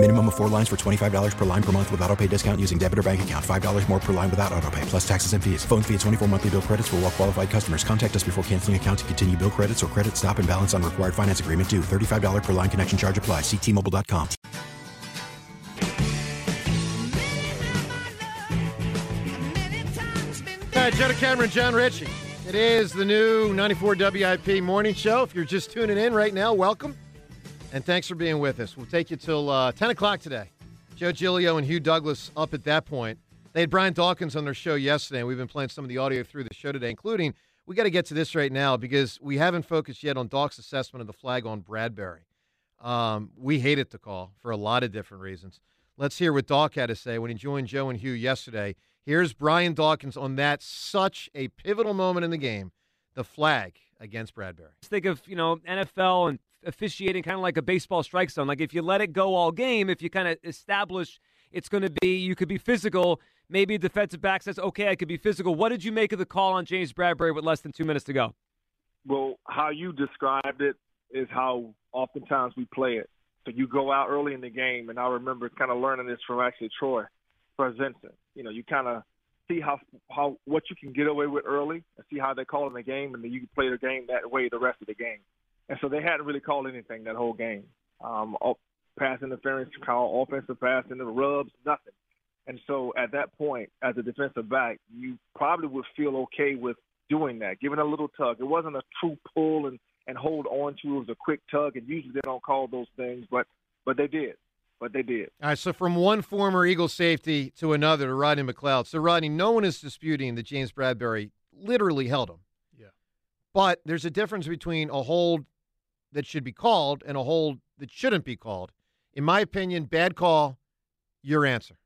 Minimum of four lines for $25 per line per month with auto pay discount using debit or bank account. $5 more per line without auto pay, plus taxes and fees. Phone fee at 24 monthly bill credits for all well qualified customers. Contact us before canceling account to continue bill credits or credit stop and balance on required finance agreement due. $35 per line connection charge apply. Ctmobile.com. All uh, right, Joe DeCamara, Jon Ritchie. It is the new 94 WIP morning show. If you're just tuning in right now, welcome. And thanks for being with us. We'll take you till uh, 10 o'clock today. Joe Giglio and Hugh Douglas up at that point. They had Brian Dawkins on their show yesterday, and we've been playing some of the audio through the show today, including we got to get to this right now because we haven't focused yet on Doc's assessment of the flag on Bradberry. Um, we hated the call for a lot of different reasons. Let's hear what Doc had to say when he joined Joe and Hugh yesterday. Here's Brian Dawkins on that such a pivotal moment in the game, the flag against Bradberry. Think of you know NFL and officiating kind of like a baseball strike zone. Like if you let it go all game, if you kind of establish it's going to be, you could be physical. Maybe a defensive back says, "Okay, I could be physical." What did you make of the call on James Bradberry with less than two minutes to go? Well, how you described it is how oftentimes we play it. So you go out early in the game, and I remember kind of learning this from actually Troy Vincent. You know, you kind of see how how what you can get away with early, and see how they call in the game, and then you can play the game that way the rest of the game. And so they hadn't really called anything that whole game. Um, pass interference, call offensive pass in the rubs, nothing. And so at that point, as a defensive back, you probably would feel okay with doing that, giving a little tug. It wasn't a true pull and, and hold on to. It was a quick tug, and usually they don't call those things, but but they did. But they did. All right, so from one former Eagle safety to another to Rodney McLeod. So, Rodney, no one is disputing that James Bradberry literally held him. Yeah. But there's a difference between a hold that should be called and a hold that shouldn't be called. In my opinion, bad call, your answer.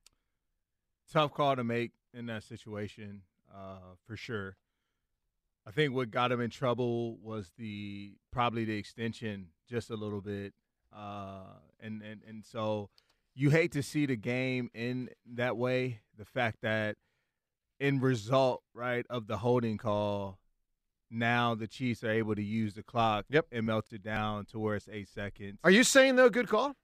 Tough call to make in that situation, uh, for sure. I think what got him in trouble was the probably the extension just a little bit, uh, and and and so you hate to see the game in that way. The fact that in result right of the holding call, now the Chiefs are able to use the clock yep. and melt it down to where it's eight seconds. Are you saying though good call?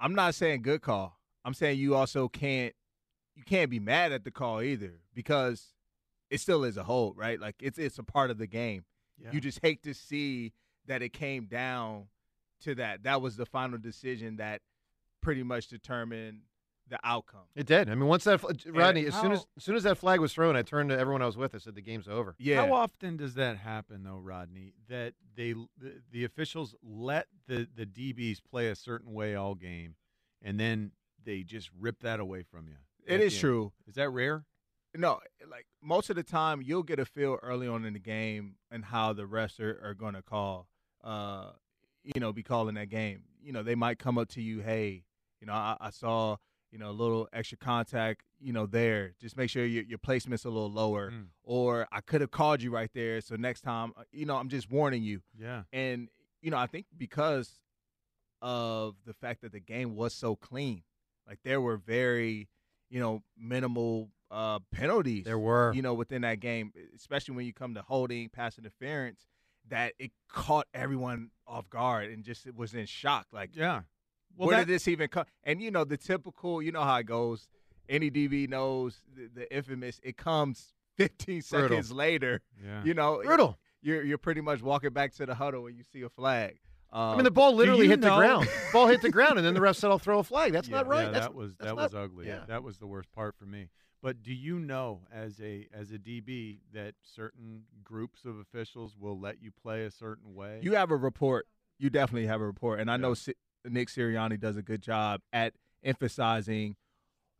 I'm not saying good call. I'm saying you also can't you can't be mad at the call either because it still is a hold, right? Like it's it's a part of the game. Yeah. You just hate to see that it came down to that. That was the final decision that pretty much determined the outcome. It did. I mean, once that Rodney, as how, soon as as soon as that flag was thrown, I turned to everyone I was with. I said, "The game's over." Yeah. How often does that happen, though, Rodney? That they the, the officials let the the DBs play a certain way all game, and then they just rip that away from you. It is true. Is that rare? No, like most of the time, you'll get a feel early on in the game and how the refs are, are going to call. Uh, you know, be calling that game. You know, they might come up to you, hey, you know, I, I saw you know, a little extra contact, you know, there. Just make sure your, your placement's a little lower. Mm. Or I could have called you right there. So next time, uh, you know, I'm just warning you. Yeah. And, you know, I think because of the fact that the game was so clean, like there were very, you know, minimal uh, penalties. There were. You know, within that game, especially when you come to holding, pass interference, that it caught everyone off guard and just it was in shock. Like, yeah well, where that, did this even come? And you know the typical, you know how it goes. Any DB knows the, the infamous. It comes 15 Brutal. seconds later. Yeah. You know, brutal. You're you're pretty much walking back to the huddle when you see a flag. Um, I mean, the ball literally hit know? the ground. ball hit the ground, and then the ref said, "I'll throw a flag." That's yeah, not right. Yeah, that's, that was that was ugly. Yeah. That was the worst part for me. But do you know, as a as a DB, that certain groups of officials will let you play a certain way? You have a report. You definitely have a report, and I Yeah. know Nick Sirianni does a good job at emphasizing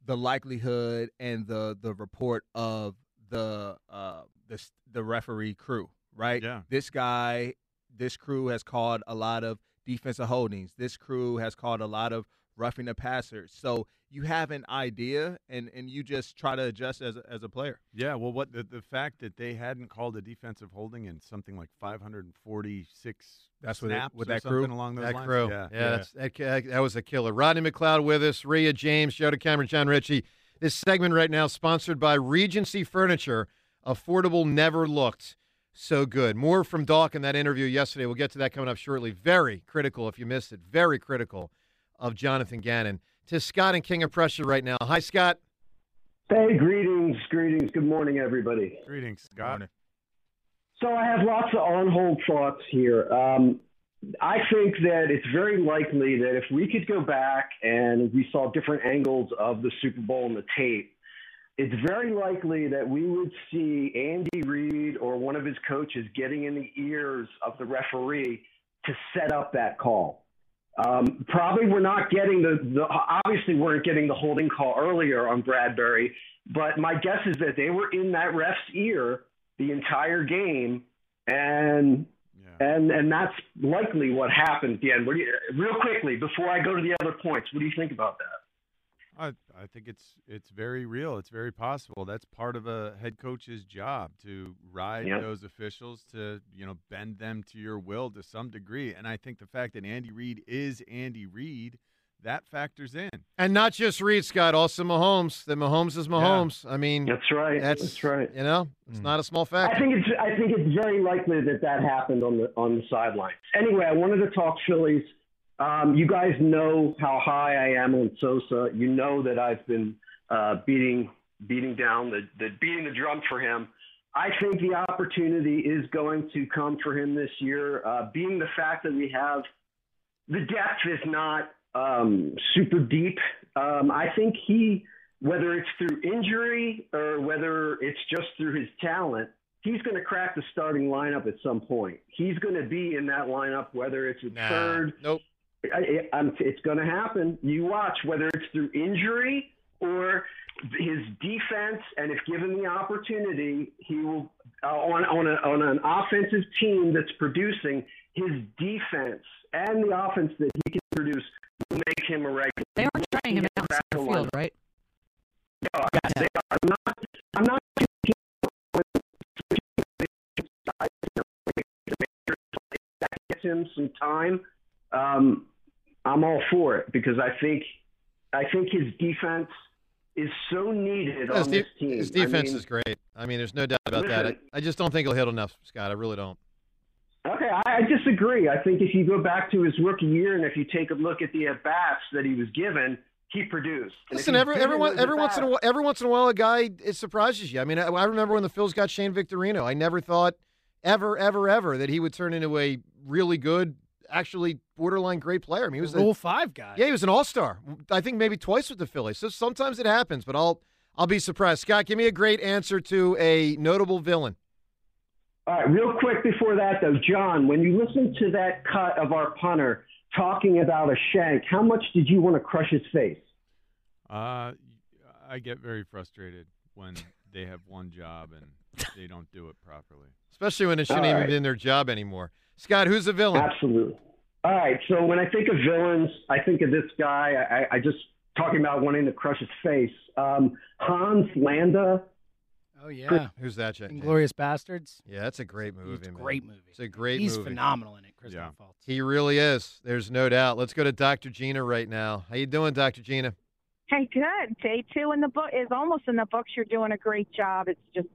the likelihood and the the report of the uh the the referee crew, right? Yeah. This guy, this crew has called a lot of defensive holdings. This crew has called a lot of roughing the passer. So you have an idea, and, and you just try to adjust as a, as a player. Yeah, well, what the, the fact that they hadn't called a defensive holding in something like 546 That's what it- snaps with that crew? along those That lines. crew. Yeah, Yeah, That's, that, that was a killer. Rodney McLeod with us, Rhea James, Joe DeCamara, Jon Ritchie. This segment right now sponsored by Regency Furniture. Affordable never looked so good. More from Doc in that interview yesterday. We'll get to that coming up shortly. Very critical, if you missed it, very critical of Jonathan Gannon. To Scott and King of Prussia right now. Hi, Scott. Hey, greetings, greetings. Good morning, everybody. Greetings, Scott. So I have lots of on-hold thoughts here. Um, I think that it's very likely that if we could go back and we saw different angles of the Super Bowl and the tape, it's very likely that we would see Andy Reid or one of his coaches getting in the ears of the referee to set up that call. Um, probably we're not getting the, the obviously weren't getting the holding call earlier on Bradberry, but my guess is that they were in that ref's ear the entire game, and yeah. and and that's likely what happened at the end. What do you, real quickly before I go to the other points, what do you think about that? I, I think it's it's very real. It's very possible. That's part of a head coach's job to ride Yep. those officials to you know bend them to your will to some degree. And I think the fact that Andy Reid is Andy Reid that factors in. And not just Reid, Scott, also Mahomes. That Mahomes is Mahomes. I mean, That's right. That's, That's right. You know, it's hmm. not a small factor. I think it's I think it's very likely that that happened on the on the sideline. Anyway, I wanted to talk Phillies. Um, you guys know how high I am on Sosa. You know that I've been uh, beating beating down the, the beating the drum for him. I think the opportunity is going to come for him this year. Uh, being the fact that we have the depth is not um, super deep. Um, I think he, whether it's through injury or whether it's just through his talent, he's going to crack the starting lineup at some point. He's going to be in that lineup, whether it's a Nah, third. Nope. I, I, it's going to happen. You watch, whether it's through injury or his defense, and if given the opportunity, he will uh, on on, a, on an offensive team that's producing his defense and the offense that he can produce will make him a regular. They are trying him out center field, right? No, they are. I'm not. I'm not. That gets him some time. Um, I'm all for it because I think I think his defense is so needed His, on de- this team. his defense I mean, is great. I mean, there's no doubt about that. I, I just don't think he'll hit enough, Scott. I really don't. Okay, I, I disagree. I think if you go back to his rookie year and if you take a look at the at bats that he was given, he produced. And Listen, every, everyone, every once in a while, every once in a while, a guy it surprises you. I mean, I, I remember when the Phils got Shane Victorino. I never thought, ever, ever, ever, that he would turn into a really good, actually borderline great player. I mean, he was Rule a, five guy. Yeah, he was an all star. I think maybe twice with the Phillies. So sometimes it happens, but I'll I'll be surprised. Scott, give me a great answer to a notable villain. All right, real quick before that though, John, when you listen to that cut of our punter talking about a shank, how much did you want to crush his face? Uh, I get very frustrated when they have one job and they don't do it properly. Especially when it shouldn't All even right. be in their job anymore. Scott, who's the villain? Absolutely. All right, so when I think of villains, I think of this guy. I, I just talking about wanting to crush his face. Um, Hans Landa. Oh yeah. Who's that, Jack? Inglourious Basterds. Yeah, that's a great movie. It's a man. great movie. It's a great He's movie. phenomenal in it, Christoph Yeah. Waltz. He really is. There's no doubt. Let's go to Dr. Gina right now. How you doing, Dr. Gina? Hey, good. Day two in the book is almost in the books. You're doing a great job. It's just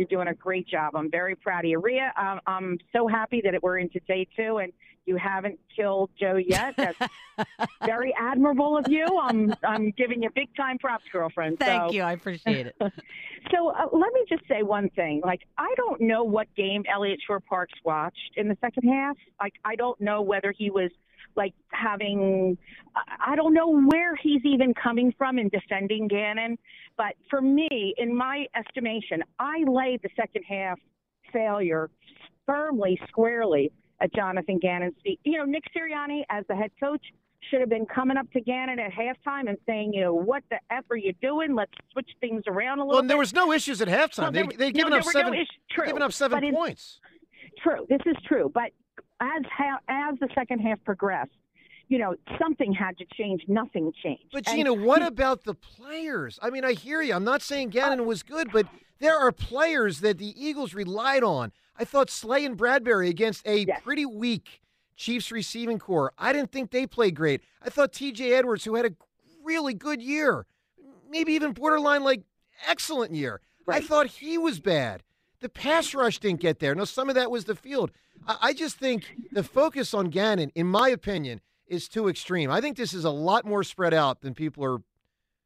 you're doing a great job. I'm very proud of you, Rhea. Um, I'm so happy that we're into day two and you haven't killed Joe yet. That's very admirable of you. I'm I'm giving you big time props, girlfriend. Thank So- you. I appreciate it. so uh, let me just say one thing. Like I don't know what game Eliot Shorr-Parks watched in the second half. Like I don't know whether he was like having I- don't know where he's even coming from in defending Gannon. But for me, in my estimation, I laid the second half failure firmly, squarely at Jonathan Gannon's feet. You know, Nick Sirianni as the head coach should have been coming up to Gannon at halftime and saying, you know, what the F are you doing? Let's switch things around a little Well, bit. there was no issues at halftime. Well, they they'd no, given up were no seven. issues. True. Given up seven points. True. This is true. But as ha- as the second half progressed, you know, something had to change. Nothing changed. But And Gina, what he- about the players? I mean, I hear you. I'm not saying uh, Gannon was good, but there are players that the Eagles relied on. I thought Slay and Bradberry against a pretty weak Chiefs receiving core. I didn't think they played great. I thought T.J. Edwards, who had a really good year, maybe even borderline like excellent year. I thought he was bad. The pass rush didn't get there. Now, some of that was the field. I, I just think the focus on Gannon, in my opinion, is too extreme. I think this is a lot more spread out than people are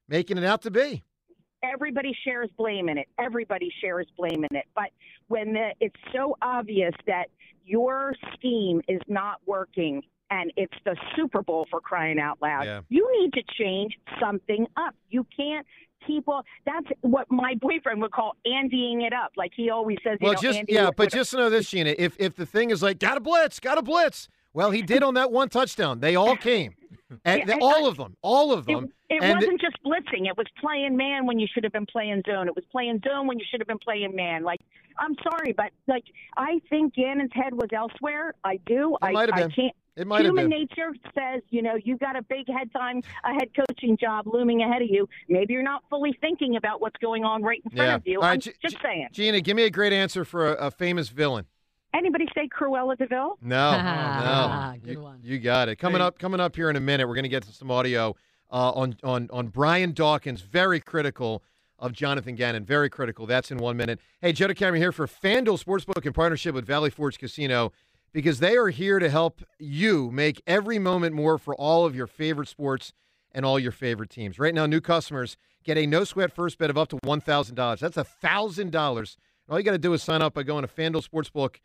making it out to be. everybody shares blame in it. Everybody shares blame in it. But when the, it's so obvious that your scheme is not working and it's the Super Bowl for crying out loud, Yeah. you need to change something up. You can't all. That's what my boyfriend would call andying it up. Like he always says, you Well, know, just Andy yeah, but just to know this, Gina, if if the thing is like got a blitz, got a blitz, well, he did on that one touchdown. They all came, and Yeah, and all I- of them, all of them. it and wasn't just blitzing. It was playing man when you should have been playing zone. It was playing zone when you should have been playing man. Like, I'm sorry, but like, I think Gannon's head was elsewhere. I do. It I, might have I been. can't. It might have Human been. nature says, you know, you've got a big head time, a head coaching job looming ahead of you. Maybe you're not fully thinking about what's going on right in front Yeah. of you. All right, I'm G- just saying. Gina, give me a great answer for a, a famous villain. Anybody say Cruella de Vil? No, no, Good you, one. you got it. Coming up, coming up here in a minute, we're going to get to some audio uh, on on on Brian Dawkins, very critical of Jonathan Gannon, very critical. That's in one minute. Hey, Joe DeCamara here for FanDuel Sportsbook in partnership with Valley Forge Casino because they are here to help you make every moment more for all of your favorite sports and all your favorite teams. Right now, new customers get a no sweat first bet of up to one thousand dollars. That's a thousand dollars. All you got to do is sign up by going to FanDuel Sportsbook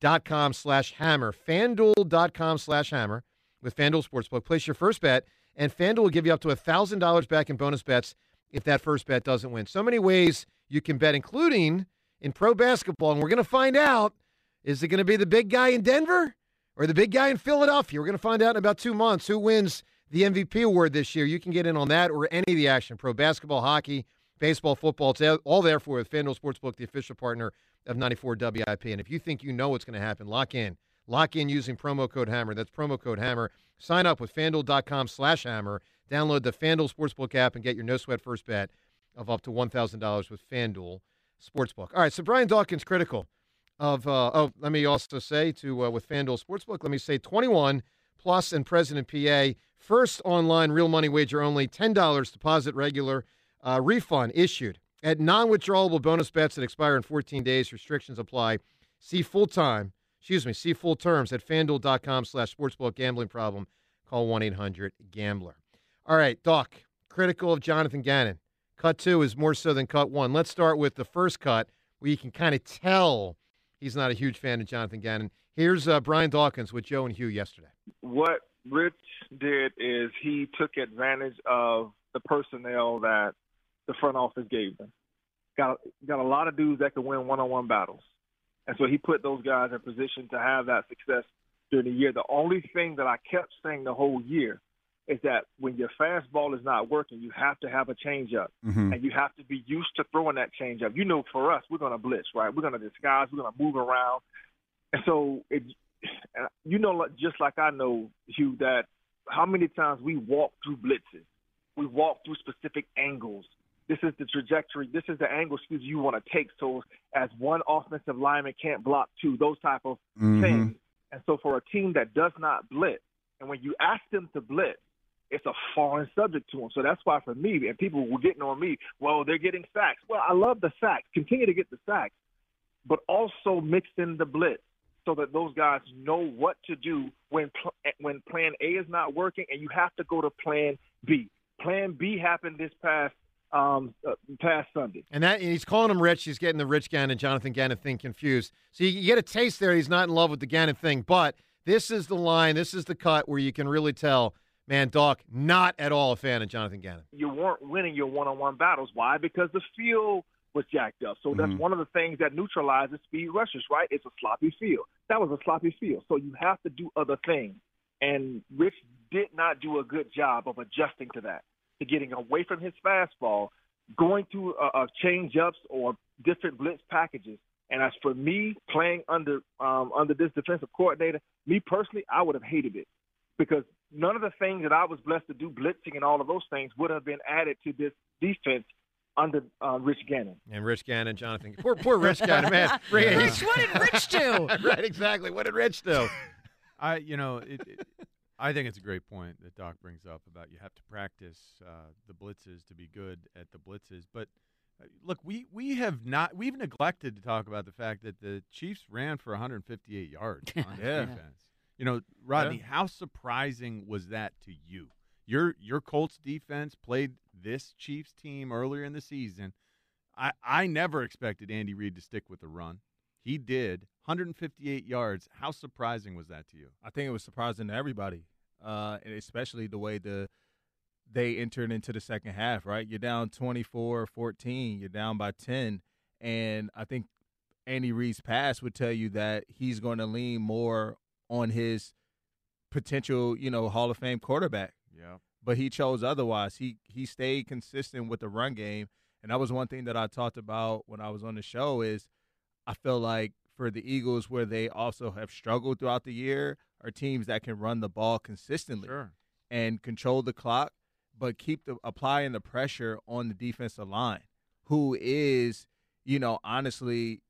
dot com slash hammer fanduel.com slash hammer with fanduel sportsbook place your first bet and fanduel will give you up to $1000 back in bonus bets if that first bet doesn't win so many ways you can bet including in pro basketball and we're going to find out is it going to be the big guy in denver or the big guy in philadelphia we're going to find out in about two months who wins the mvp award this year you can get in on that or any of the action pro basketball hockey baseball football it's all there for with fanduel sportsbook the official partner of 94 WIP. And if you think you know what's going to happen, lock in. Lock in using promo code HAMMER. That's promo code HAMMER. Sign up with fanduel.com slash hammer. Download the FanDuel Sportsbook app and get your no sweat first bet of up to $1,000 with FanDuel Sportsbook. All right, so Brian Dawkins critical of, uh, oh, let me also say to, uh, with FanDuel Sportsbook, let me say 21 plus and President PA. First online real money wager only, $10 deposit regular, uh, refund issued at non-withdrawable bonus bets that expire in 14 days. Restrictions apply. See full time, excuse me, see full terms at fanduel.com slash sportsbook gambling problem. Call 1-800-GAMBLER. All right, Doc, critical of Jonathan Gannon. Cut two is more so than cut one. Let's start with the first cut where you can kind of tell he's not a huge fan of Jonathan Gannon. Here's uh, Brian Dawkins with Joe and Hugh yesterday. what Rich did is he took advantage of the personnel that the front office gave them. Got got a lot of dudes that can win one-on-one battles, and so he put those guys in position to have that success during the year. The only thing that I kept saying the whole year is that when your fastball is not working, you have to have a changeup, Mhm. and you have to be used to throwing that changeup. You know, for us, we're going to blitz, right? We're going to disguise, we're going to move around, and so it, you know, just like I know, Hugh, that how many times we walk through blitzes, we walk through specific angles. This is the trajectory. This is the angle excuse you want to take. So as one offensive lineman can't block two, those type of Mhm. things. And so for a team that does not blitz, and when you ask them to blitz, it's a foreign subject to them. So that's why for me, and people were getting on me, well, they're getting sacks. Well, I love the sacks. Continue to get the sacks, but also mix in the blitz so that those guys know what to do when when plan A is not working, and you have to go to plan B. Plan B happened this past um, uh, past Sunday. And that and he's calling him Rich. He's getting the Rich Gannon, Jonathan Gannon thing confused. So you, you get a taste there. He's not in love with the Gannon thing, but this is the line. This is the cut where you can really tell, man, Doc, not at all a fan of Jonathan Gannon. you weren't winning your one-on-one battles. Why? Because the field was jacked up. So that's Mhm. one of the things that neutralizes speed rushes, right? It's a sloppy field. That was a sloppy field. So you have to do other things. And Rich did not do a good job of adjusting to that, to getting away from his fastball, going to uh, uh, change-ups or different blitz packages. And as for me playing under um, under this defensive coordinator, me personally, I would have hated it because none of the things that I was blessed to do, blitzing and all of those things, would have been added to this defense under uh, Rich Gannon. And Rich Gannon, Jonathan. Poor, poor Rich Gannon, man. Rich, what did Rich do? right, exactly. What did Rich do? I, you know, it, it, I think it's a great point that Doc brings up about you have to practice uh, the blitzes to be good at the blitzes. But uh, look, we we have not we've neglected to talk about the fact that the Chiefs ran for 158 yards on Yeah. defense. You know, Rodney, how surprising was that to you? Your your Colts defense played this Chiefs team earlier in the season. I I never expected Andy Reid to stick with the run. He did 158 yards. How surprising was that to you? I think it was surprising to everybody, uh, and especially the way the they entered into the second half. Right, you're down 24-14, you're down by 10, and I think Andy Reid's pass would tell you that he's going to lean more on his potential, you know, Hall of Fame quarterback. Yeah. But he chose otherwise. He he stayed consistent with the run game, and that was one thing that I talked about when I was on the show. Is I feel like for the Eagles, where they also have struggled throughout the year, are teams that can run the ball consistently Sure. and control the clock, but keep the applying the pressure on the defensive line, who is, you know, honestly,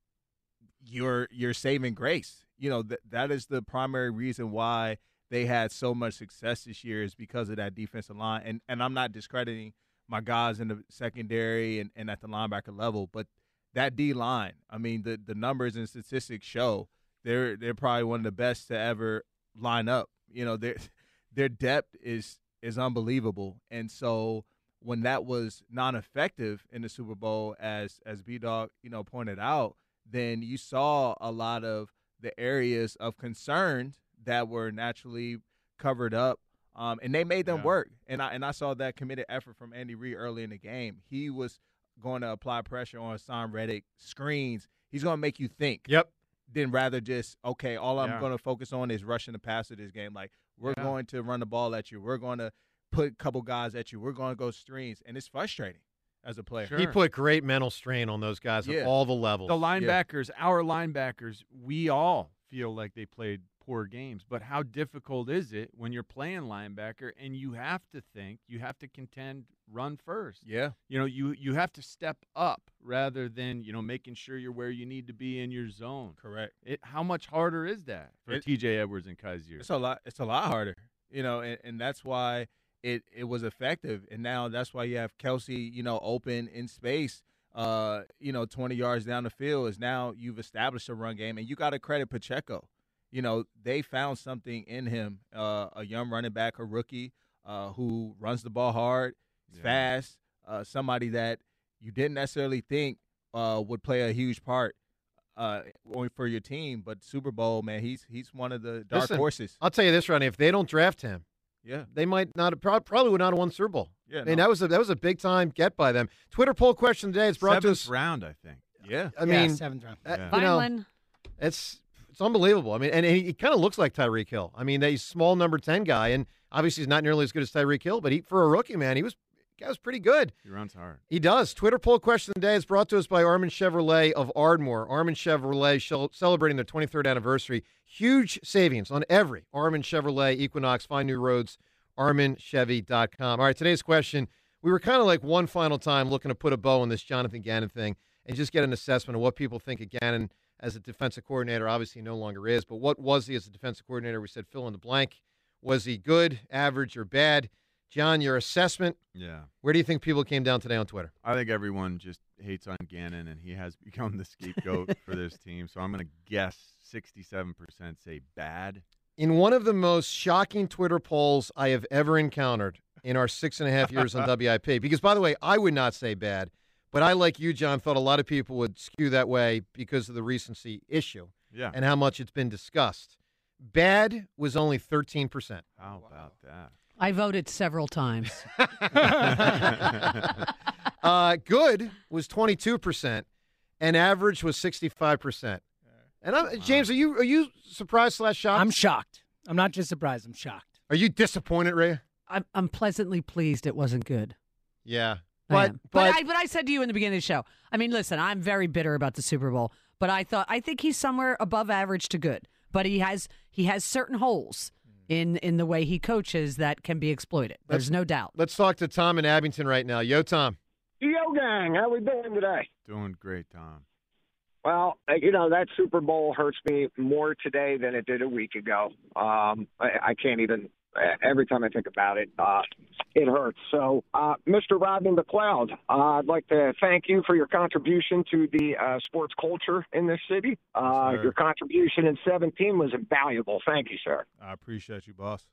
your your saving grace. You know that that is the primary reason why they had so much success this year is because of that defensive line. And and I'm not discrediting my guys in the secondary and, and at the linebacker level, but that D line, I mean the the numbers and statistics show they're they're probably one of the best to ever line up. You know, their their depth is is unbelievable. And so when that was non-effective in the Super Bowl, as as B Dog you know pointed out, then you saw a lot of the areas of concern that were naturally covered up, um, and they made them Yeah. work. And I and I saw that committed effort from Andy Reid early in the game. He was going to apply pressure on Sam Reddick screens. He's going to make you think. Yep. Then rather just okay, all I'm Yeah. going to focus on is rushing the passer this game. Like we're Yeah. going to run the ball at you. We're going to put a couple guys at you. We're going to go screens, and it's frustrating as a player. Sure. He put great mental strain on those guys Yeah. at all the levels. The linebackers, our linebackers, we all feel like they played poor games. But how difficult is it when you're playing linebacker and you have to think, you have to contend, run first? Yeah. You know, you you have to step up rather than you know making sure you're where you need to be in your zone. Correct. It, how much harder is that for It- T.J. Edwards and Kyzir? It's a lot. It's a lot harder, you know, and, and that's why it it was effective. And now that's why you have Kelce, you know, open in space, uh, you know, twenty yards down the field. Is now you've established a run game, and you got to credit Pacheco. You know, they found something in him, uh, a young running back, a rookie, uh, who runs the ball hard, Yeah. fast, uh, somebody that you didn't necessarily think uh, would play a huge part. Uh, for your team, but Super Bowl man, he's he's one of the dark Listen, horses. I'll tell you this, Ronnie. If they don't draft him, Yeah. they might not have, probably would not have won Super Bowl. Yeah, I mean, no. that was a, that was a big time get by them. Twitter poll question today. It's brought Seventh to us. round, I think. Yeah. I Yeah, mean, seventh round. uh, Yeah. you know, it's it's unbelievable. I mean, and, and he, kind of looks like Tyreek Hill. I mean, that he's a small number ten guy, and obviously he's not nearly as good as Tyreek Hill, but he for a rookie man, he was guy was pretty good. He runs hard. He does. Twitter poll question today is brought to us by Armin Chevrolet of Ardmore. Armin Chevrolet celebrating their 23rd anniversary. Huge savings on every Armin Chevrolet Equinox. Find new roads, arminchevy.com. All right, today's question. We were kind of like one final time looking to put a bow on this Jonathan Gannon thing and just get an assessment of what people think of Gannon as a defensive coordinator. Obviously, he no longer is, but what was he as a defensive coordinator? We said fill in the blank. Was he good, average, or bad? John, your assessment. Yeah. Where do you think people came down today on Twitter? I think everyone just hates on Gannon, and he has become the scapegoat for this team. So I'm going to guess 67% say bad. In one of the most shocking Twitter polls I have ever encountered in our six and a half years on WIP, because by the way, I would not say bad, but I, like you, John, thought a lot of people would skew that way because of the recency issue Yeah. and how much it's been discussed. Bad was only 13%. How about that? I voted several times. uh, good was 22%, and average was 65%. And I'm, James, are you are you surprised slash shocked? I'm shocked. I'm not just surprised. I'm shocked. Are you disappointed, Rhea? I'm, I'm pleasantly pleased it wasn't good. Yeah, I but but, I, but I said to you in the beginning of the show. I mean, listen, I'm very bitter about the Super Bowl, but I thought I think he's somewhere above average to good. But he has he has certain holes in in the way he coaches that can be exploited. There's no doubt. Let's talk to Tom in Abington right now. Yo, Tom. Yo, gang, how we doing today? Doing great, Tom. Well, uh, you know that Super Bowl hurts me more today than it did a week ago. Um, I, I can't even. Every time I think about it, uh, it hurts. So, uh, Mr. Rodney McLeod, uh, I'd like to thank you for your contribution to the uh, sports culture in this city. Uh, your contribution in 17 was invaluable. Thank you, sir. I appreciate you, boss.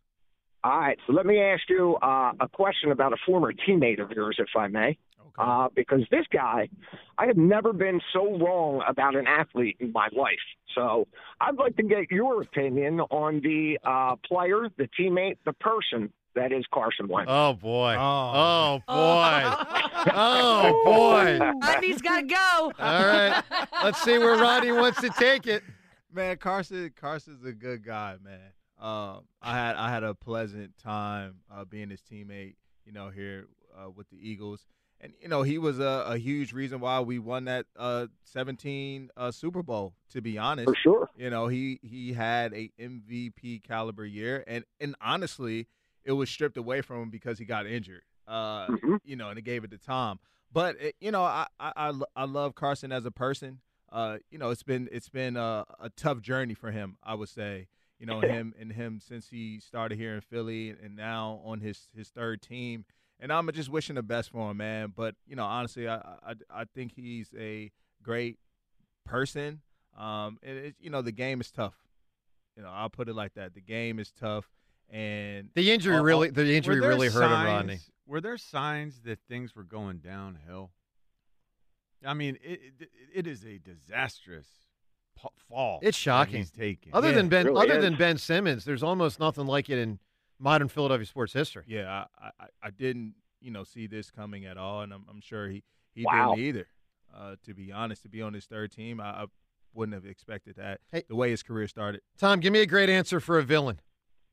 All right, so let me ask you uh, a question about a former teammate of yours, if I may. Uh, because this guy, I have never been so wrong about an athlete in my life. So I'd like to get your opinion on the uh, player, the teammate, the person that is Carson Wentz. Oh boy. Oh, boy. oh boy. Rodney's got to go. All right. Let's see where Rodney wants to take it. Man, Carson Carson's a good guy, man. Um, I had I had a pleasant time uh, being his teammate, you know, here uh, with the Eagles, and you know he was a, a huge reason why we won that uh, 17 uh, Super Bowl. To be honest, For sure. you know he he had a MVP caliber year, and and honestly, it was stripped away from him because he got injured. Uh, Mhm. You know, and it gave it to Tom. But it, you know, I, I I I love Carson as a person. Uh, you know, it's been it's been a, a tough journey for him. I would say. You know, him and him since he started here in Philly and now on his his third team. And I'm just wishing the best for him, man. But you know, honestly, I I, I think he's a great person. Um, and it, you know, the game is tough. You know, I'll put it like that. The game is tough, and The injury I'll- really the injury Were there really hurt him, signs- Rodney. Were there signs that things were going downhill? I mean, it it, it is a disastrous fall. It's shocking. He's taking. Other Yeah, than Ben, really other is. than Ben Simmons, there's almost nothing like it in modern Philadelphia sports history. Yeah, I, I, I didn't, you know, see this coming at all, and I'm, I'm sure he, he Wow. didn't either. Uh, to be honest, to be on his third team, I, I wouldn't have expected that. Hey. The way his career started. Tom, give me a great answer for a villain.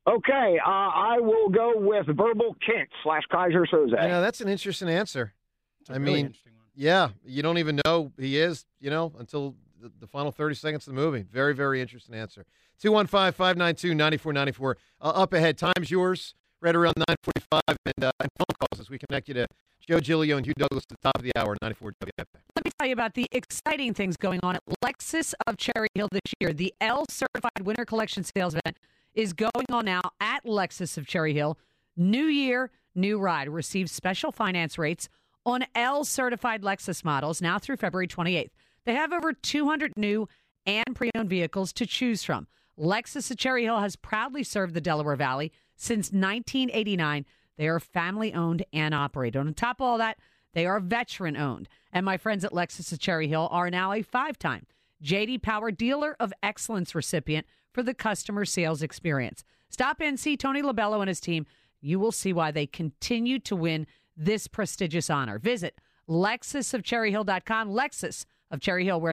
Okay, uh, I will go with Verbal Kint slash Keyser Söze. Yeah, that's an interesting answer. It's a I really mean, interesting one. Yeah, you don't even know he is, you know, until the, the final 30 seconds of the movie. Very, very interesting answer. 215 592 9494. Uh, Up ahead, time's yours, right around 945, and, uh, and phone calls as we connect you to Joe Giglio and Hugh Douglas at the top of the hour, 94 WFA. Let me tell you about the exciting things going on at Lexus of Cherry Hill this year. The L Certified Winter Collection Sales Event is going on now at Lexus of Cherry Hill. New year, new ride. Receive special finance rates on L certified Lexus models now through February 28th. They have over 200 new and pre owned vehicles to choose from. Lexus of Cherry Hill has proudly served the Delaware Valley since 1989. They are family owned and operated. On top of all that, they are veteran owned. And my friends at Lexus of Cherry Hill are now a five time JD Power Dealer of Excellence recipient for the customer sales experience. Stop in, see Tony Labello and his team. You will see why they continue to win this prestigious honor. Visit lexusofcherryhill.com. Lexus of Cherry Hill, where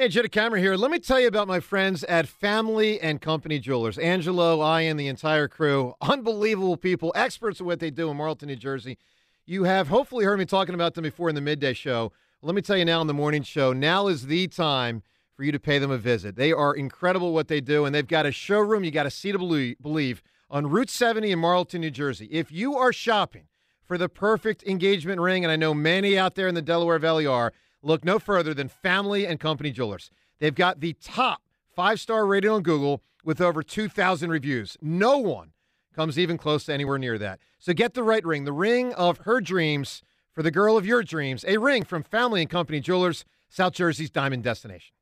Hey, Joe DeCamara here. Let me tell you about my friends at Family and Company Jewelers. Angelo, I, and the entire crew. Unbelievable people, experts at what they do in Marlton, New Jersey. You have hopefully heard me talking about them before in the midday show. Let me tell you now in the morning show, now is the time for you to pay them a visit. They are incredible what they do, and they've got a showroom. You got to see to believe on Route 70 in Marlton, New Jersey. If you are shopping for the perfect engagement ring, and I know many out there in the Delaware Valley are, look no further than Family and Company Jewelers. They've got the top five star rating on Google with over 2,000 reviews. No one comes even close to anywhere near that. So get the right ring, the ring of her dreams for the girl of your dreams. A ring from Family and Company Jewelers, South Jersey's diamond destination.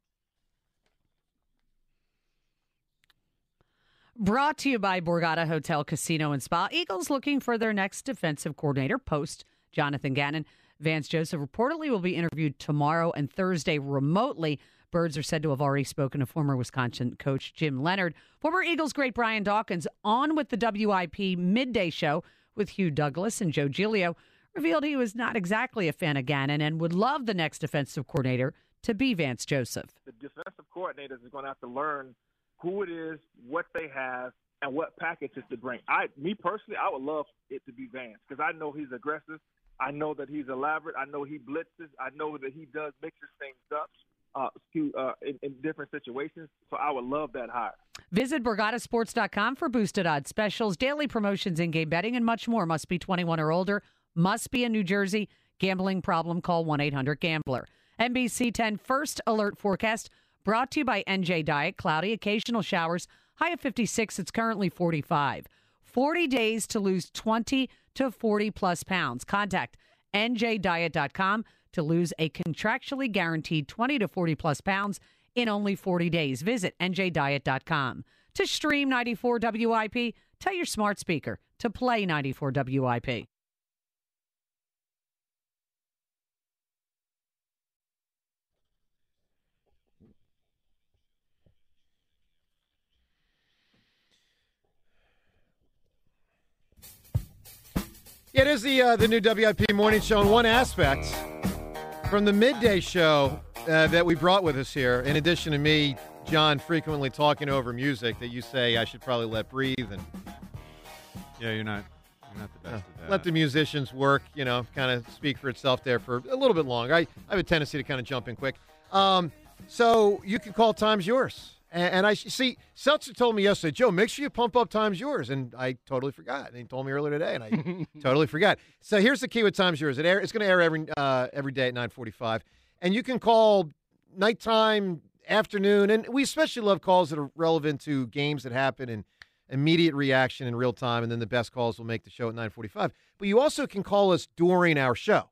Brought to you by Borgata Hotel, Casino, and Spa. Eagles looking for their next defensive coordinator post Jonathan Gannon. Vance Joseph reportedly will be interviewed tomorrow and Thursday remotely. Birds are said to have already spoken to former Wisconsin coach Jim Leonhard. Former Eagles great Brian Dawkins on with the WIP midday show with Hugh Douglas and Joe Giglio revealed he was not exactly a fan of Gannon and would love the next defensive coordinator to be Vance Joseph. the defensive coordinators are going to have to learn who it is, what they have, and what packages to bring. I, me personally, I would love it to be Vance because I know he's aggressive. I know that he's elaborate. I know he blitzes. I know that he does mixes things up uh, uh, in, in different situations. So I would love that hire. Visit BorgataSports.com for boosted odds specials, daily promotions, in-game betting, and much more. Must be 21 or older. Must be in New Jersey. Gambling problem? Call 1-800-GAMBLER. NBC 10 First Alert Forecast brought to you by NJ Diet. Cloudy, occasional showers. High of 56. It's currently 45. 40 days to lose 20 to 40 plus pounds. Contact njdiet.com to lose a contractually guaranteed 20 to 40 plus pounds in only 40 days. Visit njdiet.com. To stream 94 WIP, tell your smart speaker to play 94 WIP. It is the uh, the new WIP morning show. And one aspect from the midday show uh, that we brought with us here, in addition to me, John, frequently talking over music that you say I should probably let breathe and Yeah, you're not you're not the best at that. let the musicians work. You know, kind of speak for itself there for a little bit longer. I, I have a tendency to kind of jump in quick. Um, so you can call times yours. And, and I see Seltzer told me yesterday, Joe, make sure you pump up times yours, and I totally forgot. And he told me earlier today, and I totally forgot. So here's the key with times yours. It air, it's going to air every uh, every day at 9:45, and you can call nighttime, afternoon, and we especially love calls that are relevant to games that happen and immediate reaction in real time, and then the best calls will make the show at 9:45. But you also can call us during our show.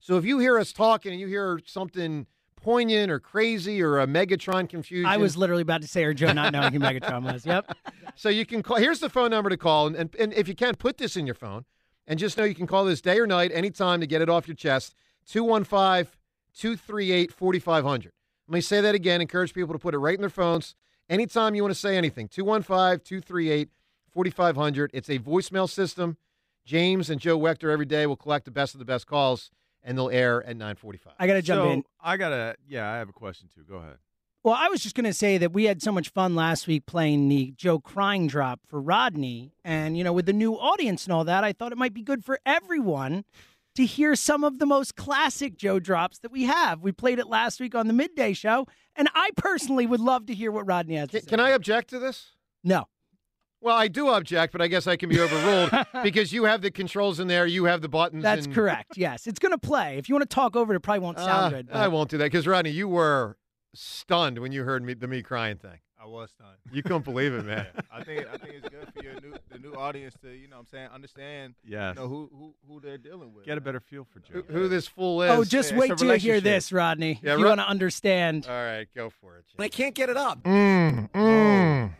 So if you hear us talking and you hear something poignant or crazy or a Megatron confusion, I was literally about to say, or Joe not knowing who Megatron was. Yep. so you can call. Here's the phone number to call, and, and, and if you can't put this in your phone, and just know you can call this day or night, anytime to get it off your chest. 215 238 4500. Let me say that again. Encourage people to put it right in their phones. Anytime you want to say anything, 215 238 4500. It's a voicemail system. James and Joe Wechter every day will collect the best of the best calls, and they'll air at 945. I got to jump so, in. I gotta yeah, I have a question too. Go ahead. Well, I was just going to say that we had so much fun last week playing the Joe crying drop for Rodney. And, you know, with the new audience and all that, I thought it might be good for everyone to hear some of the most classic Joe drops that we have. We played it last week on the midday show. And I personally would love to hear what Rodney has to Can, say. can I object to this? No. Well, I do object, but I guess I can be overruled because you have the controls in there, you have the buttons. That's and- correct. Yes. It's going to play. If you want to talk over it, it probably won't sound Uh, good. I won't do that because Rodney, you were stunned when you heard me the me crying thing. I was stunned. You couldn't believe it, man. Yeah, I think I think it's good for your new the new audience to you know what I'm saying understand Yes. you know who who who they're dealing with. Get a better feel for Joe. Who, who this fool is? Oh, just it's wait till you hear this, Rodney. Yeah, if you Ro- want to understand. All right, go for it. I can't get it up. Mm, mm, mm.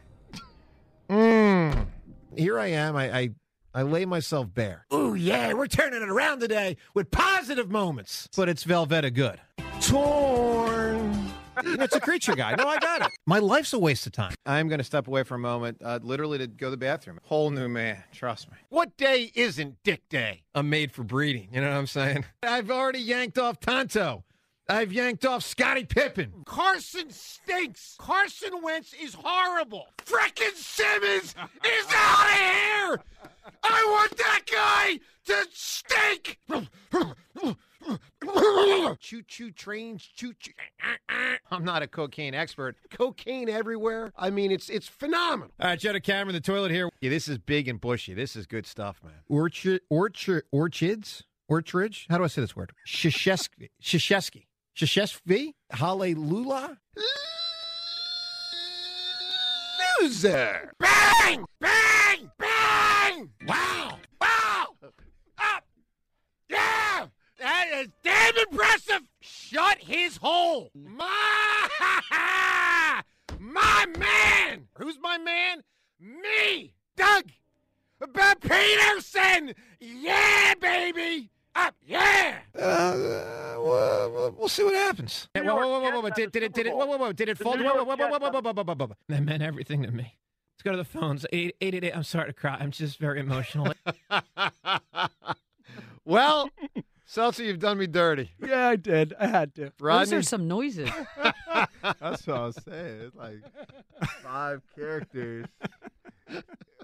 Here I am. I, I I lay myself bare. Ooh, yeah, we're turning it around today with positive moments. But it's Velveeta good. Torn. it's a creature guy. No, I got it. My life's a waste of time. I'm going to step away for a moment, uh, literally to go to the bathroom. Whole new man. Trust me. What day isn't Dick Day? I'm made for breeding. You know what I'm saying? I've already yanked off Tonto. I've yanked off Scottie Pippen. Carson stinks. Carson Wentz is horrible. Frickin' Simmons is out of here. I want that guy to stink. choo choo trains, choo choo. I'm not a cocaine expert. Cocaine everywhere. I mean, it's it's phenomenal. All right, Joe DeCamara, the toilet here. Yeah, this is big and bushy. This is good stuff, man. Orchard, orchard, orchids, orchardge. How do I say this word? Shishesky, Shishesky, Shishesky, Hallelujah. Loser. Bang! Bang! Bang! Wow! Wow! Up! Yeah! That is damn impressive! Shut his hole! My my man! Who's my man? Me! Doug! Pederson! Yeah, baby! Up! Yeah! Uh, we'll, we'll see what happens. Whoa, whoa, whoa, whoa, whoa, Did, did it? Did it? Whoa, whoa, whoa! Did it fall? Whoa, whoa, whoa, whoa, whoa, whoa, whoa, whoa, whoa, whoa. That meant everything to me. Let's go to the phones. Eight, eight, eight, eight. I'm sorry to cry. I'm just very emotional. well, Seltzer, you've done me dirty. Yeah, I did. I had to. Those are some noises. That's what I was saying. It's like five characters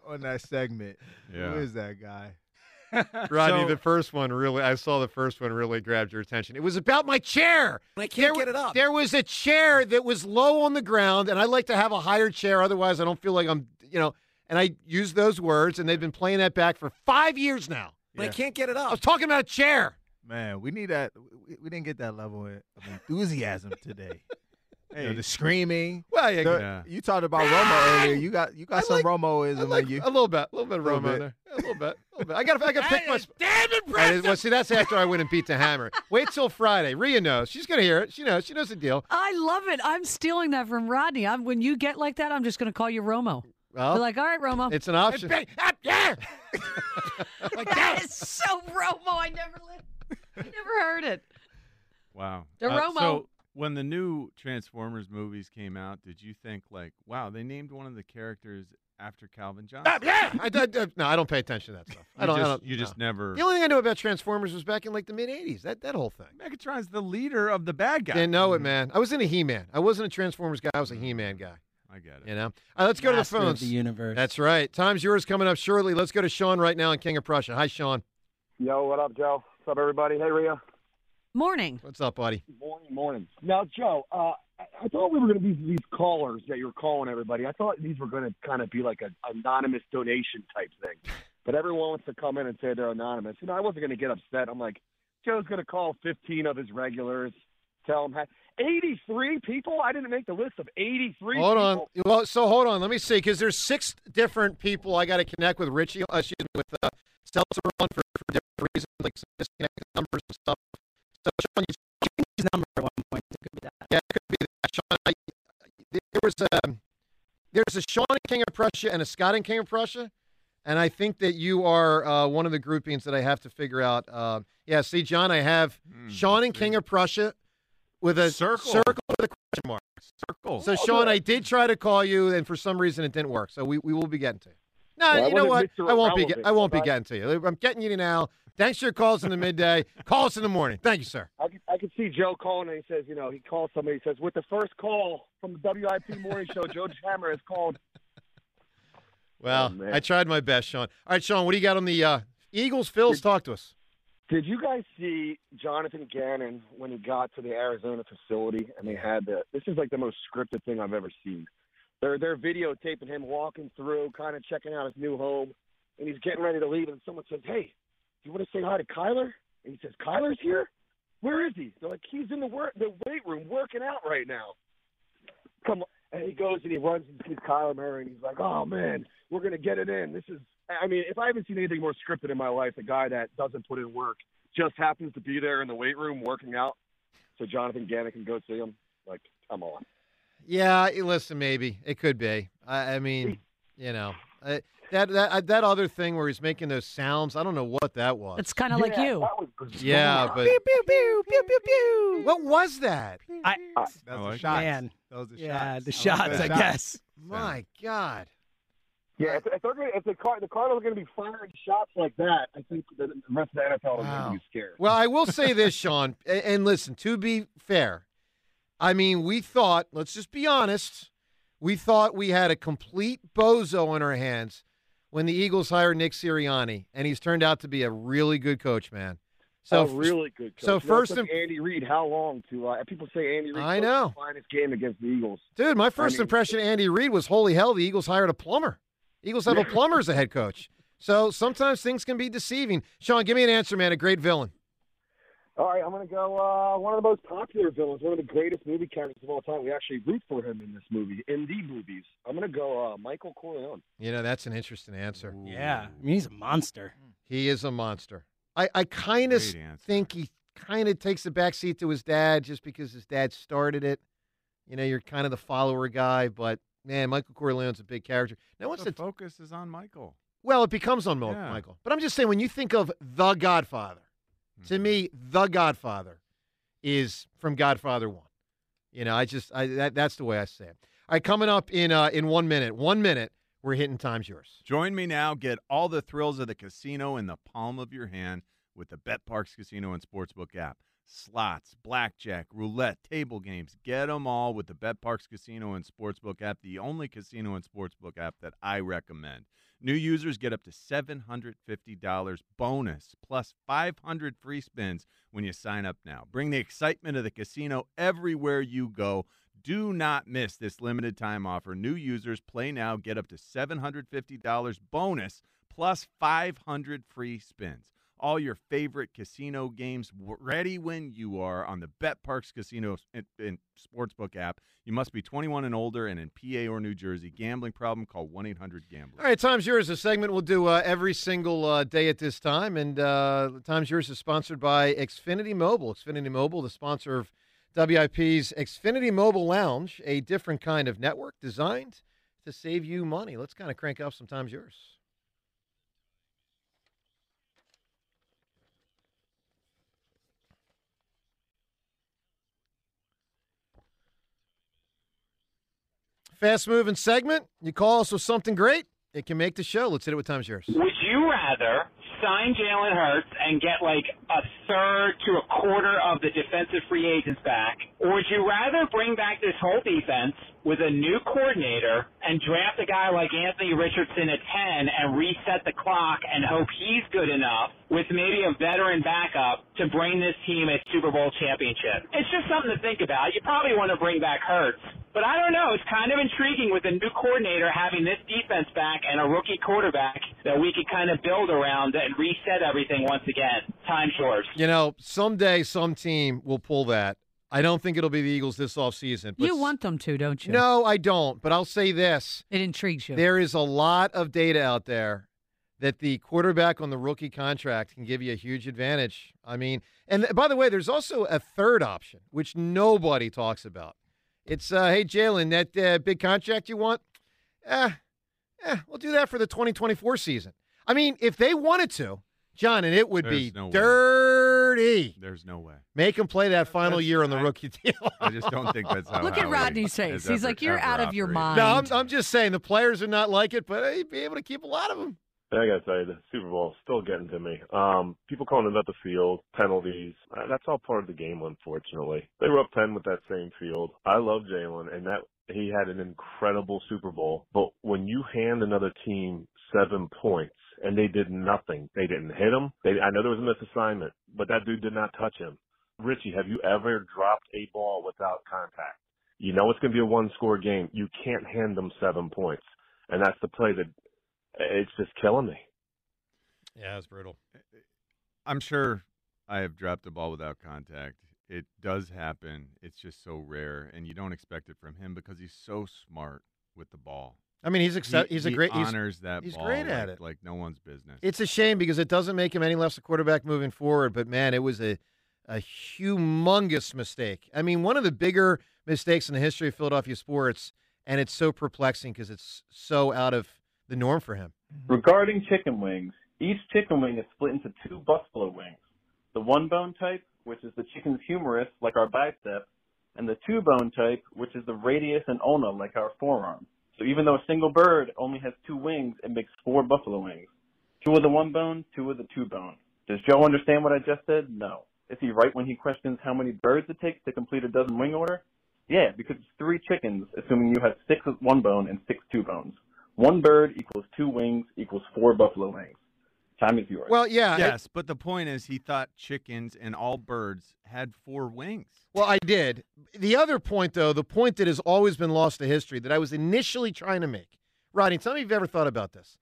on that segment. Yeah. Who is that guy? Rodney, So- the first one really, I saw the first one really grabbed your attention. It was about my chair. I can't There- get it up. There was a chair that was low on the ground, and I like to have a higher chair. Otherwise, I don't feel like I'm, you know, and I use those words, and they've been playing that back for five years now. But I can't get it up. I was talking about a chair. Man, we need that. We, we didn't get that level of enthusiasm today. You know, the screaming. Well, yeah, The- Yeah. you talked about Romo earlier. You got you got some Romoism like in you. a little bit, a little bit of Little Romo bit. there, a little bit, a little bit. I got, to I got to pick my. sp- Damn it, All right, well, see, that's after I went and beat the hammer. Wait till Friday. Rhea knows. She's gonna hear it. She knows. She knows the deal. I love it. I'm stealing that from Rodney. I'm, when you get like that, I'm just going to call you Romo. Well, Be like, all right, Romo. it's an option. yeah. that is so Romo. I never, li- I never heard it. Wow. The Uh, Romo. So when the new Transformers movies came out, did you think like, wow, they named one of the characters after Calvin Johnson? yeah. I, I- I- no, I don't pay attention to that stuff. I don't. I don't you just no. never- The only thing I knew about Transformers was back in like the mid '80s. That that whole thing. Megatron's the leader of the bad guy. Didn't know it, mm-hmm. man. I was in a He-Man. I wasn't a Transformers guy. I was a mm-hmm. He-Man guy. I get it. You know. All right, let's go to the of phones. the universe. That's right. Time's yours coming up shortly. Let's go to Sean right now in King of Prussia. Hi, Sean. Yo, what up, Joe? What's up, everybody? Hey, Rhea. Morning. What's up, buddy? Morning, morning. Now, Joe, uh, I, I thought we were going to be these callers that you're calling everybody. I thought these were going to kind of be like an anonymous donation type thing. But everyone wants to come in and say they're anonymous. You know, I wasn't going to get upset. I'm like, Joe's going to call 15 of his regulars, tell them, how, 83 people? I didn't make the list of 83 Hold on. people. Well, so hold on. Let me see, because there's six different people I got to connect with. Ritchie, uh, excuse me, with uh, Seltzer on for, for different reasons, like some disconnected numbers and stuff. So, Sean, you changed his number at one point. It could be that. Yeah, it could be that. Sean, I, there was a there's a Sean King of Prussia and a Scott in King of Prussia, and I think that you are uh, one of the groupings that I have to figure out. Uh, yeah, see, John, I have Sean in King of Prussia with a Circle. circle with a question mark. Circle. So, Sean, I did try to call you, and for some reason it didn't work. So we, we will be getting to you. No, Well, you know what? I won't be. Get, I won't be getting to you. I'm getting you now. Thanks for your calls in the midday. Call us in the morning. Thank you, sir. I can, I could see Joe calling and he says, you know, he calls somebody. He says, with the first call from the WIP morning show, Joe Hammer has called. Well, Oh. I tried my best, Sean. All right, Sean, what do you got on the uh, Eagles? Phils, talk to us. Did you guys see Jonathan Gannon when he got to the Arizona facility and they had the? This is like the most scripted thing I've ever seen. They're they're videotaping him walking through, kind of checking out his new home, and he's getting ready to leave. And someone says, "Hey, you want to say hi to Kyler?" And he says, "Kyler's here. Where is he?" They're like, "He's in the work the weight room working out right now." Come on. And he goes and he runs and sees Kyler Murray, and he's like, "Oh man, we're gonna get it in. This is." I mean, if I haven't seen anything more scripted in my life, a guy that doesn't put in work just happens to be there in the weight room working out, so Jonathan Gannon can go see him. Like, come on. Yeah, listen, maybe it could be. I, I mean, you know, uh, that that uh, that other thing where he's making those sounds. I don't know what that was. It's kind of like you. yeah, but Pew pew pew pew pew pew. what was that? I, That was like the shots. man. That was the Yeah, shots. the I shots, like I the guess. My God. Yeah, if, if they're gonna, if the Car- the Cardinals are going to be firing shots like that, I think the, the rest of the NFL is going to be scared. Well, I will say this, Sean, a- and listen, to be fair, I mean, we thought, let's just be honest, we thought we had a complete bozo in our hands when the Eagles hired Nick Sirianni, and he's turned out to be a really good coach, man. So a really good. Coach. so You know, first Andy Reid, how long to? Uh, people say Andy Reid. I know. finest game against the Eagles. Dude, my first mean- impression of Andy Reid was holy hell, the Eagles hired a plumber. Eagles have a plumber as a head coach. So sometimes things can be deceiving. Sean, give me an answer, man. A great villain. All right, I'm going to go uh, one of the most popular villains, one of the greatest movie characters of all time. We actually root for him in this movie, in the movies. I'm going to go uh, Michael Corleone. You know, that's an interesting answer. Yeah, I mean he's a monster. He is a monster. I, I kind of think he kind of takes a backseat to his dad just because his dad started it. You know, you're kind of the follower guy, but man, Michael Corleone's a big character. Now, once the the focus is on Michael. well, it becomes on Mil- Yeah. Michael. But I'm just saying, when you think of the Godfather, to me, the Godfather is from Godfather One. You know, I just I, that, that's the way I say it. All right, coming up in uh, in one minute, one minute, we're hitting time's yours. Join me now. Get all the thrills of the casino in the palm of your hand with the BetParx Casino and Sportsbook app. Slots, blackjack, roulette, table games. Get them all with the BetParx Casino and Sportsbook app, the only casino and sportsbook app that I recommend. New users get up to $750 bonus plus 500 free spins when you sign up now. Bring the excitement of the casino everywhere you go. Do not miss this limited time offer. New users play now, get up to $750 bonus plus 500 free spins. All your favorite casino games ready when you are on the BetParx Casino and, Sportsbook app. You must be 21 and older and in PA or New Jersey. Gambling problem? Call 1 800 Gambler. All right, Time's Yours, a segment we'll do uh, every single uh, day at this time. And uh, Time's Yours is sponsored by Xfinity Mobile. Xfinity Mobile, the sponsor of WIP's Xfinity Mobile Lounge, a different kind of network designed to save you money. Let's kind of crank up some Time's Yours. Fast moving segment. You call us with something great, it can make the show. Let's hit it with Time's Yours. Would you rather sign Jalen Hurts and get like a third to a quarter of the defensive free agents back, or would you rather bring back this whole defense with a new coordinator and draft a guy like Anthony Richardson at 10 and reset the clock and hope he's good enough with maybe a veteran backup to bring this team a Super Bowl championship? It's just something to think about. You probably want to bring back Hurts. But I don't know. It's kind of intriguing with a new coordinator having this defense back and a rookie quarterback that we could kind of build around and reset everything once again. Time yours. You know, someday some team will pull that. I don't think it'll be the Eagles this offseason. But You want them to, don't you? No, I don't. But I'll say this. It intrigues you. There is a lot of data out there that the quarterback on the rookie contract can give you a huge advantage. I mean, and by the way, there's also a third option, which nobody talks about. It's, uh, hey, Jalen, that uh, big contract you want? Eh, eh, we'll do that for the 2024 season. I mean, if they wanted to, John, and it would There's be no way. dirty. There's no way. Make him play that final year on the rookie deal. I just don't think that's how Look at Howie Rodney's face. He's ever- like, "You're out of your mind." No, I'm, I'm just saying the players would not like it, but he'd be able to keep a lot of them. I gotta tell you, the Super Bowl is still getting to me. Um, people calling it up the field, penalties. Uh, that's all part of the game, unfortunately. They were up ten with that same field. I love Jalen, and that he had an incredible Super Bowl. But when you hand another team seven points and they did nothing, they didn't hit him. They, I know there was a misassignment, but that dude did not touch him. Ritchie, have you ever dropped a ball without contact? You know it's going to be a one-score game. You can't hand them seven points, and that's the play that it's just killing me. Yeah, it's brutal. I'm sure I have dropped a ball without contact. It does happen. It's just so rare, and you don't expect it from him because he's so smart with the ball. I mean, he's accept- He- he's a he great- he's- honors that. he's ball great at like- it. like no one's business. It's a shame because it doesn't make him any less a quarterback moving forward. But man, it was a a humongous mistake. I mean, one of the bigger mistakes in the history of Philadelphia sports, and it's so perplexing because it's so out of the norm for him. Mm-hmm. Regarding chicken wings, each chicken wing is split into two buffalo wings. The one bone type, which is the chicken's humerus, like our bicep, and the two bone type, which is the radius and ulna, like our forearm. So even though a single bird only has two wings, it makes four buffalo wings. Two of the one bone, two of the two bone. Does Joe understand what I just said? No. Is he right when he questions how many birds it takes to complete a dozen wing order? Yeah, because it's three chickens, assuming you have six one bone and six two bones. One bird equals two wings equals four buffalo wings. Time is yours. Well, yeah. yes, but the point is, he thought chickens and all birds had four wings. Well, I did. The other point, though, the point that has always been lost to history that I was initially trying to make, Rodney, tell me if you've ever thought about this.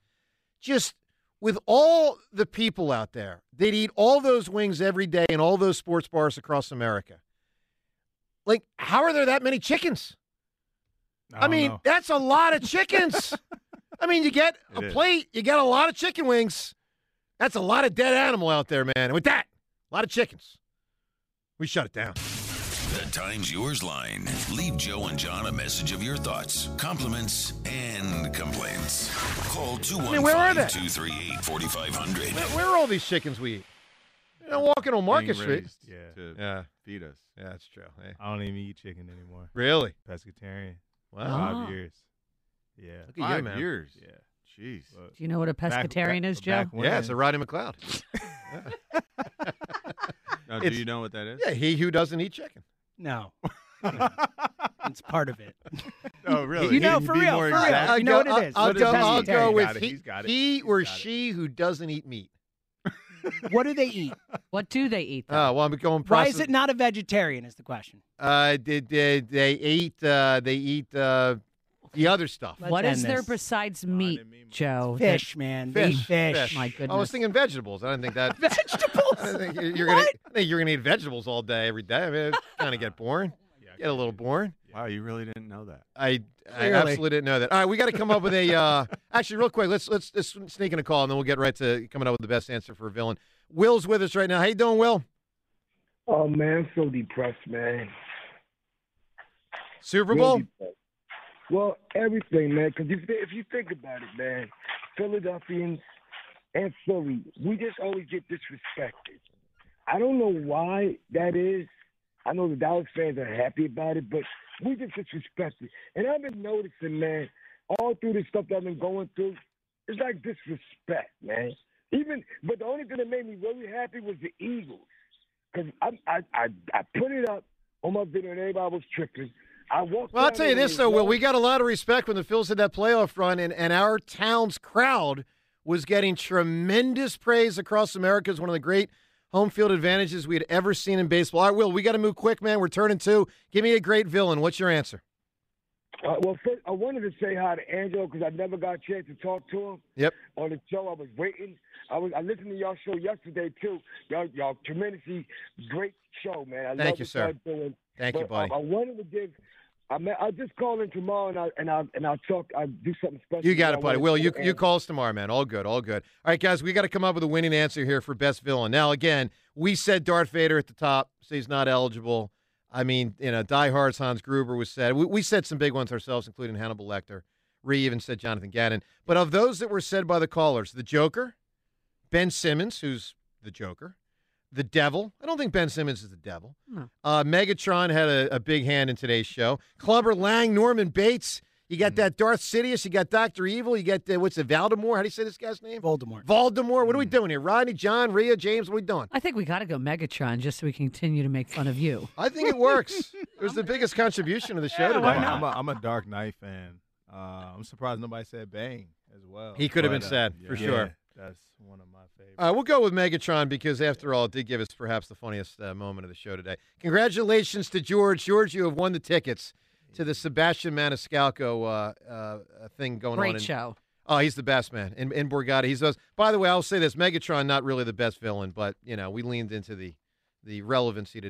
Just with all the people out there that eat all those wings every day in all those sports bars across America, like, how are there that many chickens? I, don't mean, know. that's a lot of chickens. I mean, you get It a is. plate, you get a lot of chicken wings. That's a lot of dead animal out there, man. And with that, a lot of chickens. We shut it down. The Times Yours line. Leave Joe and John a message of your thoughts, compliments, and complaints. Call 215 mean, where are they? 238 4500. Where, where are all these chickens we eat? You know, walking on Market Being Street. raised Yeah. to Yeah. feed us. Yeah, that's true. Hey. I don't even eat chicken anymore. Really? Pescatarian. Wow. Five years. Yeah. Look at you, Five man. years. Yeah. Jeez. But Do you know what a back- pescatarian back- is, Joe? back when- Yeah, it's a Roddy McLeod. Now, do It's- you know what that is? yeah, he who doesn't eat chicken. No. it's part of it. Oh, really? You know, He'd for be real, more for real. exact. You know what it is. I'll, What is go, I'll vegetarian? go He's with got it, he, he's got it, he he's or got it. she who doesn't eat meat. What do they eat? What do they eat? Oh, well, I'm going. Why process- is it not a vegetarian? Is the question. Uh, they, they, they eat. Uh, they eat uh, the other stuff. What is there end this. besides meat, Joe? that- Fish, man. They eat fish. My goodness. I was thinking vegetables. I didn't think that. vegetables. I think you're gonna. I think you're gonna eat vegetables all day, every day. I mean, it's kind of get boring. Get a little boring. Wow, you really didn't know that. I I Clearly. absolutely didn't know that. All right, we got to come up with a. Uh, actually, real quick, let's let's let's sneak in a call, and then we'll get right to coming up with the best answer for a villain. Will's with us right now. How you doing, Will? Oh man, I'm so depressed, man. Super Real Bowl. depressed. Well, everything, man. Because if, if you think about it, man, Philadelphians and Philly, we just always get disrespected. I don't know why that is. I know the Dallas fans are happy about it, but we just disrespected. And I've been noticing, man, all through this stuff that I've been going through, it's like disrespect, man. Even, but the only thing that made me really happy was the Eagles, because I, I I I put it up on my video and everybody was tripping. I walked. Well, I'll tell you this though, Will. We got a lot of respect when the Phils had that playoff run, and, and our town's crowd was getting tremendous praise across America as one of the great home field advantages we had ever seen in baseball. All right, Will, we got to move quick, man. We're turning two. Give me a great villain. What's your answer? Uh, well, first, I wanted to say hi to Angelo because I never got a chance to talk to him Yep. on the show. I was waiting. I was I listened to y'all show yesterday too. Y'all y'all tremendously great show, man. I Thank love you, sir. doing. Thank you, buddy. um, I wanted to give. I mean, I'll just call in tomorrow and I and I and I'll talk. I'll do something special. You got it, buddy. Will, you you call us tomorrow, man. All good, all good. All right, guys, we got to come up with a winning answer here for best villain. Now, again, we said Darth Vader at the top, so he's not eligible. I mean, you know, Die Hard's Hans Gruber was said. We, we said some big ones ourselves, including Hannibal Lecter. Rhea even said Jonathan Gannon. But of those that were said by the callers, the Joker, Ben Simmons, who's the Joker, the Devil. I don't think Ben Simmons is the Devil. No. Uh, Megatron had a, a big hand in today's show. Clubber Lang, Norman Bates. You got that Darth Sidious. You got Doctor Evil. You got uh, what's it, Valdemar? How do you say this guy's name? Voldemort. Voldemort. What are we doing here? Rodney, John, Rhea, James. What are we doing? I think we got to go Megatron just so we can continue to make fun of you. I think it works. it was the biggest contribution of the show today. I'm, a, I'm a Dark Knight fan. Uh, I'm surprised nobody said Bane as well. He could have been uh, said, for yeah, sure. That's one of my favorites. All right, we'll go with Megatron because, after all, it did give us perhaps the funniest uh, moment of the show today. Congratulations to George. George, you have won the tickets to the Sebastian Maniscalco uh, uh, thing going Great on. in- show. Oh, he's the best man in, in Borgata. He's those. By the way, I'll say this: Megatron not really the best villain, but you know we leaned into the the relevancy today.